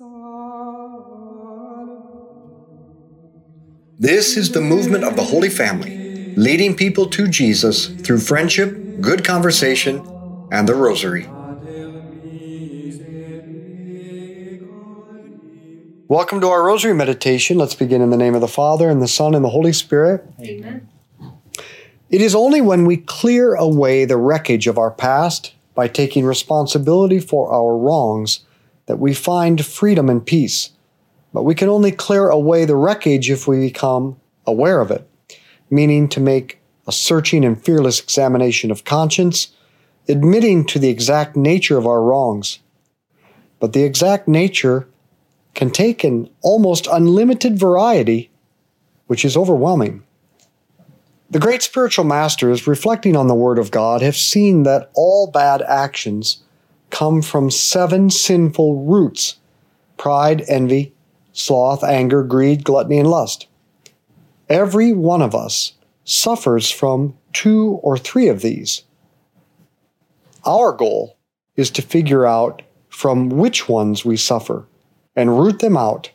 This is the movement of the Holy Family, leading people to Jesus through friendship, good conversation, and the Rosary. Welcome to our Rosary meditation. Let's begin in the name of the Father, and the Son, and the Holy Spirit. Amen. It is only when we clear away the wreckage of our past by taking responsibility for our wrongs that we find freedom and peace. But we can only clear away the wreckage if we become aware of it, meaning to make a searching and fearless examination of conscience, admitting to the exact nature of our wrongs. But the exact nature can take an almost unlimited variety, which is overwhelming. The great spiritual masters, reflecting on the Word of God, have seen that all bad actions come from seven sinful roots pride, envy, sloth, anger, greed, gluttony, and lust. Every one of us suffers from two or three of these. Our goal is to figure out from which ones we suffer and root them out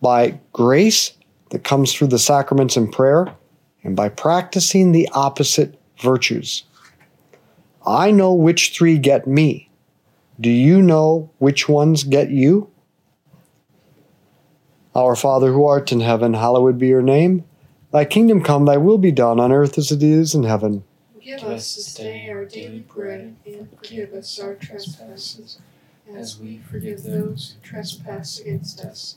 by grace that comes through the sacraments and prayer and by practicing the opposite virtues. I know which three get me. Do you know which ones get you? Our Father who art in heaven, hallowed be your name. Thy kingdom come, thy will be done on earth as it is in heaven. Give us this day our daily bread, and forgive us our trespasses, as we forgive those who trespass against us.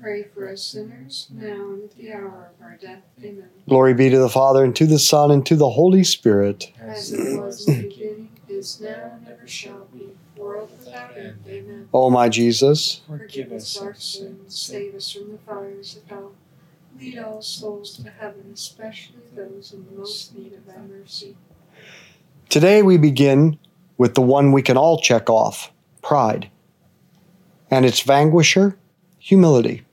pray for us sinners, now and at the hour of our death. Amen. Glory be to the Father, and to the Son, and to the Holy Spirit. As it was in the beginning, is now, and ever shall be, world without end. Amen. O my Jesus, Forgive us our sins, save us from the fires of hell. Lead all souls to heaven, especially those in the most need of thy mercy. today we begin with the one we can all check off pride. And its vanquisher, humility.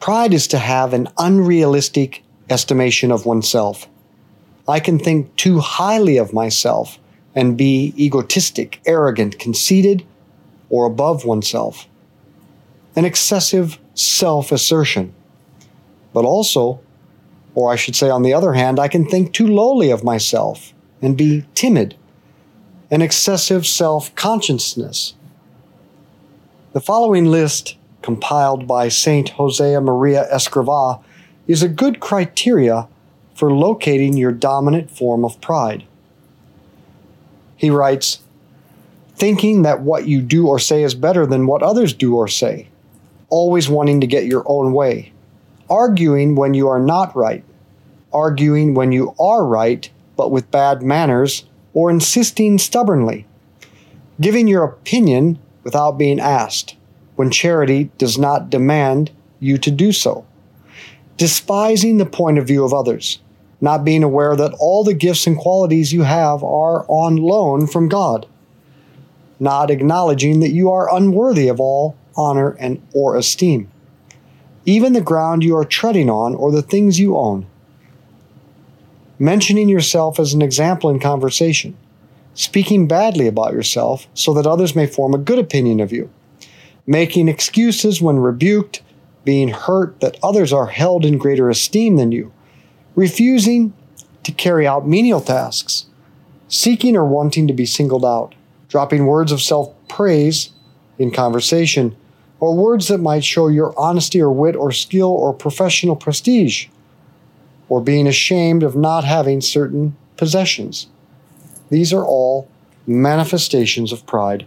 Pride is to have an unrealistic estimation of oneself. I can think too highly of myself and be egotistic, arrogant, conceited, or above oneself. An excessive self assertion. But also, or I should say, on the other hand, I can think too lowly of myself and be timid. An excessive self consciousness. The following list, compiled by Saint Josemaría Escrivá, is a good criteria for locating your dominant form of pride. He writes, thinking that what you do or say is better than what others do or say, always wanting to get your own way, arguing when you are not right, arguing when you are right but with bad manners, or insisting stubbornly, giving your opinion without being asked when charity does not demand you to do so, despising the point of view of others, not being aware that all the gifts and qualities you have are on loan from God, not acknowledging that you are unworthy of all honor and or esteem, even the ground you are treading on or the things you own. Mentioning yourself as an example in conversation, speaking badly about yourself so that others may form a good opinion of you, making excuses when rebuked, being hurt that others are held in greater esteem than you, refusing to carry out menial tasks, seeking or wanting to be singled out, dropping words of self praise in conversation, or words that might show your honesty or wit or skill or professional prestige or being ashamed of not having certain possessions. These are all manifestations of pride.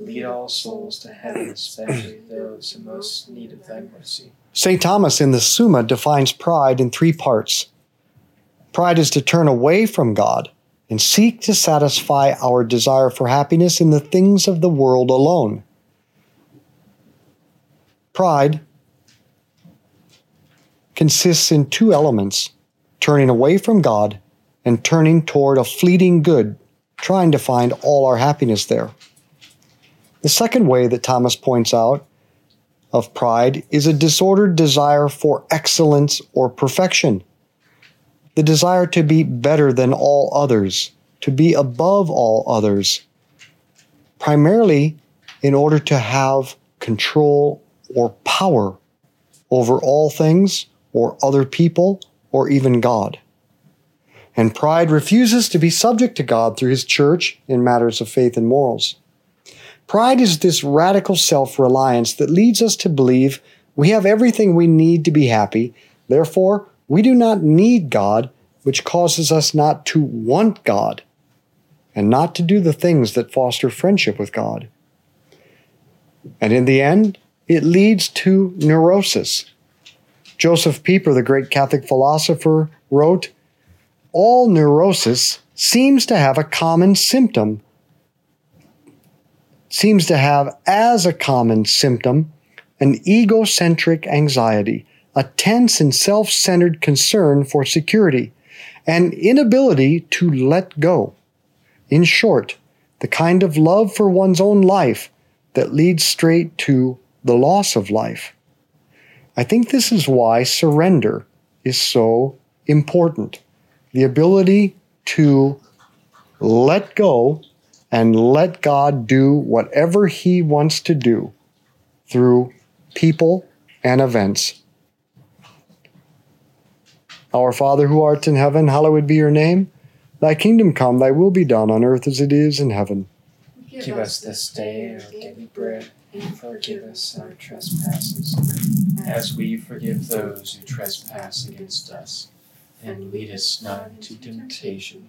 Lead all souls to heaven, especially those in most need of thy mercy. St. Thomas in the Summa defines pride in three parts. Pride is to turn away from God and seek to satisfy our desire for happiness in the things of the world alone. Pride consists in two elements turning away from God and turning toward a fleeting good, trying to find all our happiness there. The second way that Thomas points out of pride is a disordered desire for excellence or perfection. The desire to be better than all others, to be above all others, primarily in order to have control or power over all things or other people or even God. And pride refuses to be subject to God through his church in matters of faith and morals. Pride is this radical self reliance that leads us to believe we have everything we need to be happy, therefore, we do not need God, which causes us not to want God and not to do the things that foster friendship with God. And in the end, it leads to neurosis. Josef Pieper, the great Catholic philosopher, wrote All neurosis seems to have a common symptom, seems to have as a common symptom an egocentric anxiety, a tense and self centered concern for security, an inability to let go. In short, the kind of love for one's own life that leads straight to the loss of life. I think this is why surrender is so important. The ability to let go and let God do whatever He wants to do through people and events. Our Father who art in heaven, hallowed be your name. Thy kingdom come, thy will be done on earth as it is in heaven. Give us this day our daily bread, and forgive us our trespasses, as we forgive those who trespass against us. And lead us not into temptation,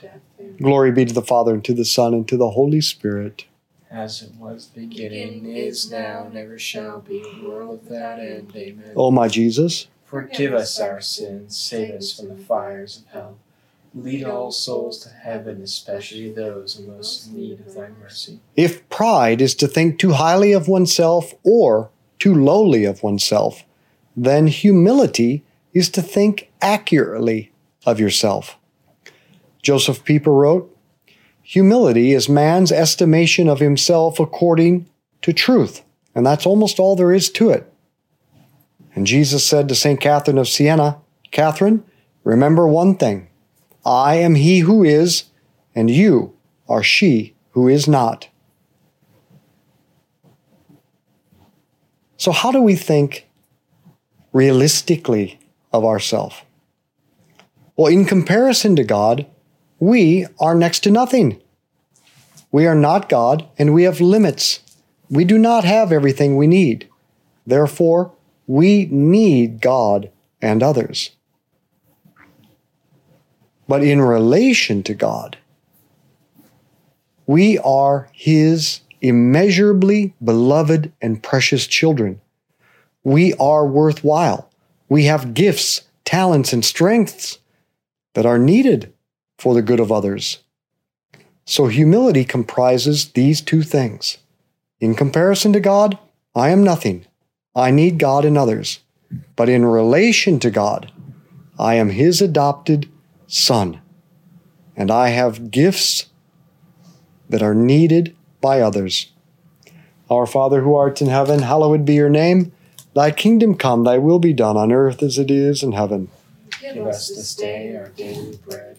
death. Glory be to the Father, and to the Son, and to the Holy Spirit. As it was beginning, is now, never shall be, world without end. Amen. O my Jesus, Forgive us our sins, save us from the fires of hell. Lead all souls to heaven, especially those in most need of thy mercy. if pride is to think too highly of oneself or too lowly of oneself, then humility is to think accurately of yourself. Josef Pieper wrote, Humility is man's estimation of himself according to truth, and that's almost all there is to it. And Jesus said to St. Catherine of Siena, Catherine, remember one thing I am he who is, and you are she who is not. So, how do we think realistically of ourselves? Well, in comparison to God, we are next to nothing. We are not God, and we have limits. We do not have everything we need. Therefore, we need God and others. But in relation to God, We are His immeasurably beloved and precious children. We are worthwhile. We have gifts, talents, and strengths that are needed for the good of others. So humility comprises these two things. In comparison to God, I am nothing. I need God and others. But in relation to God, I am His adopted Son. And I have gifts that are needed by others. Our Father who art in heaven, hallowed be your name. Thy kingdom come, thy will be done on earth as it is in heaven. Give us this day our daily bread,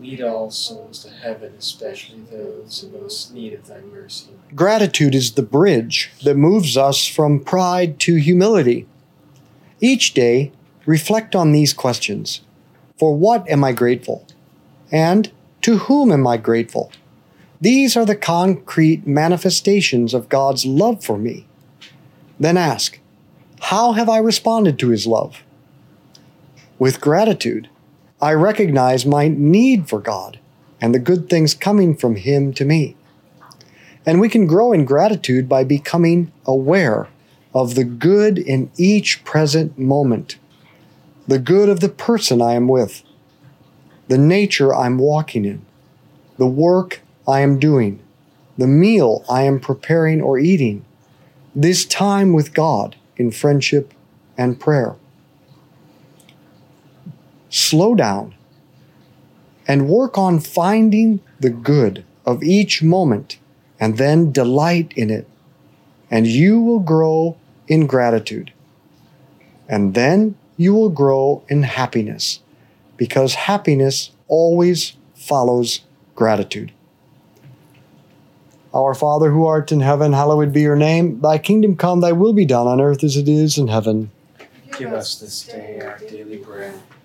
Lead all souls to heaven, especially those in most need of thy mercy. gratitude is the bridge that moves us from pride to humility. Each day, reflect on these questions For what am I grateful? And to whom am I grateful? These are the concrete manifestations of God's love for me. Then ask, How have I responded to His love? With gratitude, I recognize my need for God and the good things coming from Him to me. And we can grow in gratitude by becoming aware of the good in each present moment, the good of the person I am with, the nature I'm walking in, the work I am doing, the meal I am preparing or eating, this time with God in friendship and prayer. Slow down and work on finding the good of each moment and then delight in it. And you will grow in gratitude. And then you will grow in happiness because happiness always follows gratitude. Our Father who art in heaven, hallowed be your name. Thy kingdom come, thy will be done on earth as it is in heaven. Give us this day our daily bread,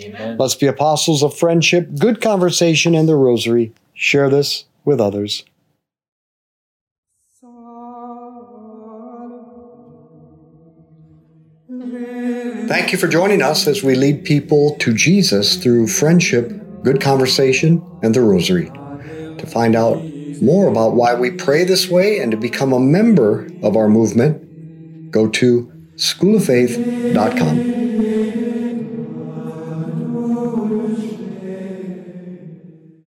Amen. let's be apostles of friendship, good conversation, and the rosary. Share this with others. Thank you for joining us as we lead people to Jesus through friendship, good conversation, and the rosary. To find out more about why we pray this way and to become a member of our movement, go to schooloffaith.com.